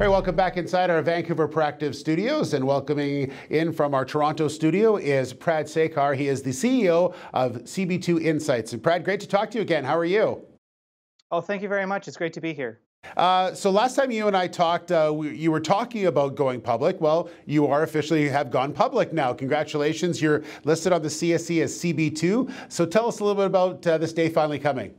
All right, welcome back inside our Vancouver Proactive studios and welcoming in from our Toronto studio is Prad Sekar. He is the CEO of CB2 Insights. And Prad, great to talk to you again. How are you? Oh, thank you very much. It's great to be here. Uh, so last time you and I talked, uh, we, you were talking about going public. Well, you are officially have gone public now. Congratulations! You're listed on the CSE as CB2. So tell us a little bit about uh, this day finally coming.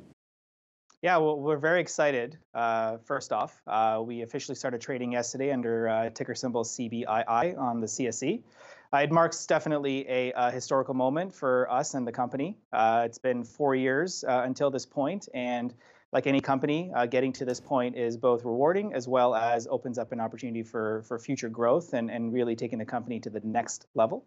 Yeah, well, we're very excited. Uh, first off, uh, we officially started trading yesterday under uh, ticker symbol CBII on the CSE. Uh, it marks definitely a, a, historical moment for us and the company. Uh, it's been four years uh, until this point, and like any company, getting to this point is both rewarding as well as opens up an opportunity for for future growth and and really taking the company to the next level.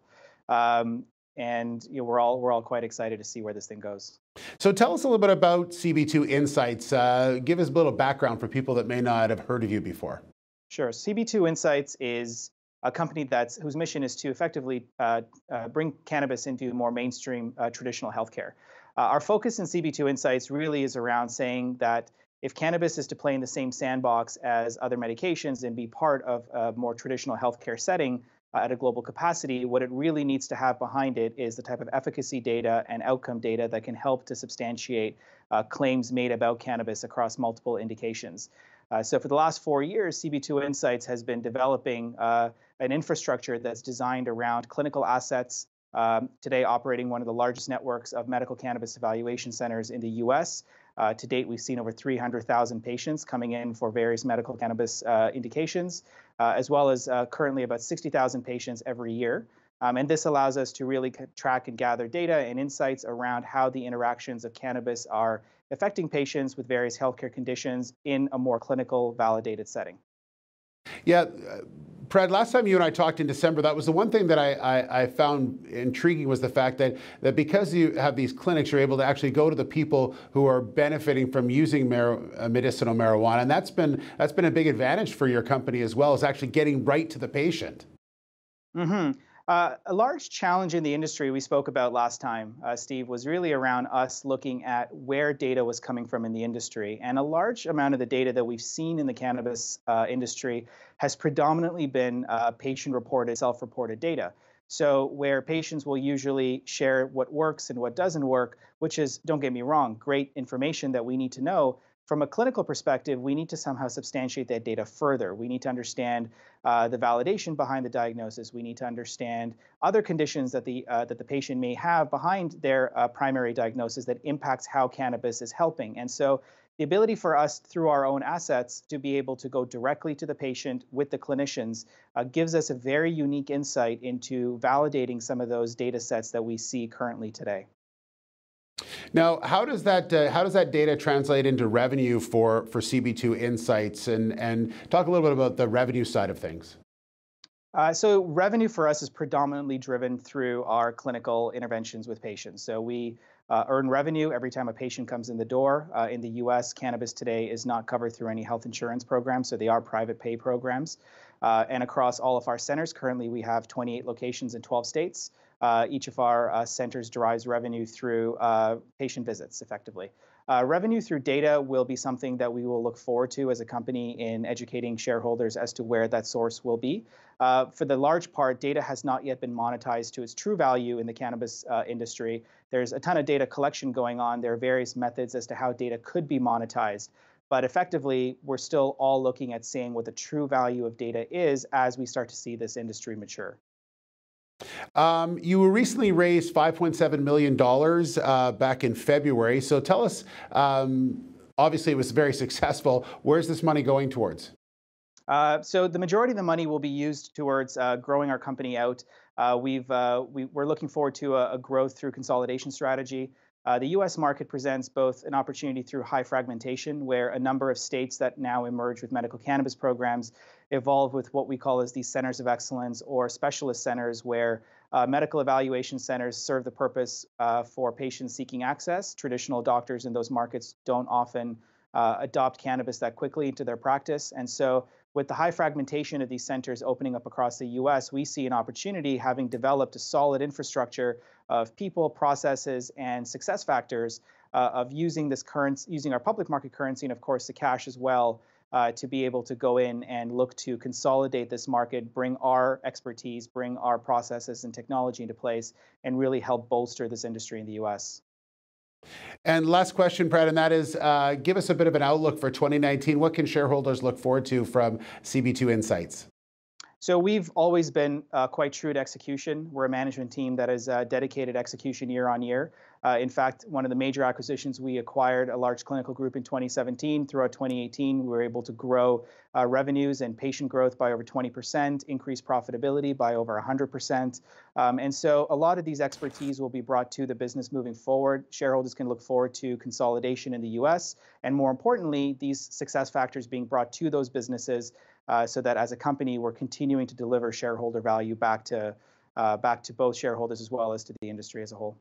Um, and you know, we're all we're all quite excited to see where this thing goes. So tell us a little bit about CB2 Insights. Uh, give us a little background for people that may not have heard of you before. Sure. CB2 Insights is a company that's whose mission is to effectively uh, uh, bring cannabis into more mainstream uh, traditional healthcare. Uh, our focus in CB2 Insights really is around saying that if cannabis is to play in the same sandbox as other medications and be part of a more traditional healthcare setting, uh, at a global capacity, what it really needs to have behind it is the type of efficacy data and outcome data that can help to substantiate uh, claims made about cannabis across multiple indications. Uh, so for the last four years, CB2 Insights has been developing uh, an infrastructure that's designed around clinical assets, um, today operating one of the largest networks of medical cannabis evaluation centers in the US. Uh, to date, we've seen over 300,000 patients coming in for various medical cannabis uh, indications, uh, as well as uh, currently about 60,000 patients every year. Um, and this allows us to really track and gather data and insights around how the interactions of cannabis are affecting patients with various healthcare conditions in a more clinical, validated setting. Yeah, Prad, last time you and I talked in December, that was the one thing that I, I, I, found intriguing was the fact that, that because you have these clinics, you're able to actually go to the people who are benefiting from using mar- uh, medicinal marijuana, and that's been that's been a big advantage for your company as well, is actually getting right to the patient. Mm-hmm. Uh, a large challenge in the industry we spoke about last time, uh, Steve, was really around us looking at where data was coming from in the industry. And a large amount of the data that we've seen in the cannabis uh, industry has predominantly been uh, patient reported, self reported data. So, where patients will usually share what works and what doesn't work, which is, don't get me wrong, great information that we need to know from a clinical perspective, we need to somehow substantiate that data further. We need to understand uh, the validation behind the diagnosis. We need to understand other conditions that the uh, that the patient may have behind their uh, primary diagnosis that impacts how cannabis is helping. And so, the ability for us through our own assets to be able to go directly to the patient with the clinicians uh, gives us a very unique insight into validating some of those data sets that we see currently today. Now, how does that uh, how does that data translate into revenue for for CB2 Insights, and and talk a little bit about the revenue side of things. Uh, so revenue for us is predominantly driven through our clinical interventions with patients. So we uh, earn revenue every time a patient comes in the door. Uh, in the U.S., cannabis today is not covered through any health insurance programs, so they are private pay programs. Uh, and across all of our centers, currently we have 28 locations in 12 states. Uh, each of our uh, centers derives revenue through uh, patient visits effectively. Uh, revenue through data will be something that we will look forward to as a company in educating shareholders as to where that source will be. Uh, for the large part, data has not yet been monetized to its true value in the cannabis uh, industry. There's a ton of data collection going on. There are various methods as to how data could be monetized. But effectively, we're still all looking at seeing what the true value of data is as we start to see this industry mature. Um, you recently raised $5.7 million uh, back in February. So tell us, um, obviously it was very successful. Where's this money going towards? Uh, so the majority of the money will be used towards uh, growing our company out. Uh, we've, uh, we, are looking forward to a, a, growth through consolidation strategy. Uh, the US market presents both an opportunity through high fragmentation, where a number of states that now emerge with medical cannabis programs evolve with what we call as these centers of excellence or specialist centers, where uh, medical evaluation centers serve the purpose uh, for patients seeking access. Traditional doctors in those markets don't often uh, adopt cannabis that quickly into their practice. And so, with the high fragmentation of these centers opening up across the US, we see an opportunity having developed a solid infrastructure of people, processes, and success factors uh, of using this currency, using our public market currency, and of course the cash as well, uh, to be able to go in and look to consolidate this market, bring our expertise, bring our processes and technology into place, and really help bolster this industry in the US. And last question, Prad, and that is uh, give us a bit of an outlook for 2019. What can shareholders look forward to from CB2 Insights? So we've always been uh, quite true to execution. We're a management team that is uh, dedicated execution year on year. Uh, in fact, one of the major acquisitions, we acquired a large clinical group in 2017. Throughout 2018, we were able to grow uh, revenues and patient growth by over 20%, increase profitability by over 100%. Um, and so a lot of these expertise will be brought to the business moving forward. Shareholders can look forward to consolidation in the US, and more importantly, these success factors being brought to those businesses uh, so that as a company, we're continuing to deliver shareholder value back to uh, back to both shareholders as well as to the industry as a whole.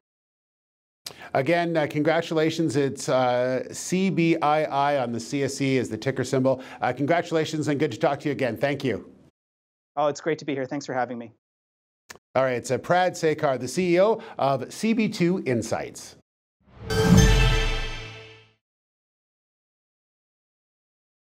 Again, uh, congratulations. It's uh, CBII on the CSE as the ticker symbol. Uh, congratulations and good to talk to you again. Thank you. Oh, it's great to be here. Thanks for having me. All right, it's uh, Prad Sekar, the CEO of CB2 Insights.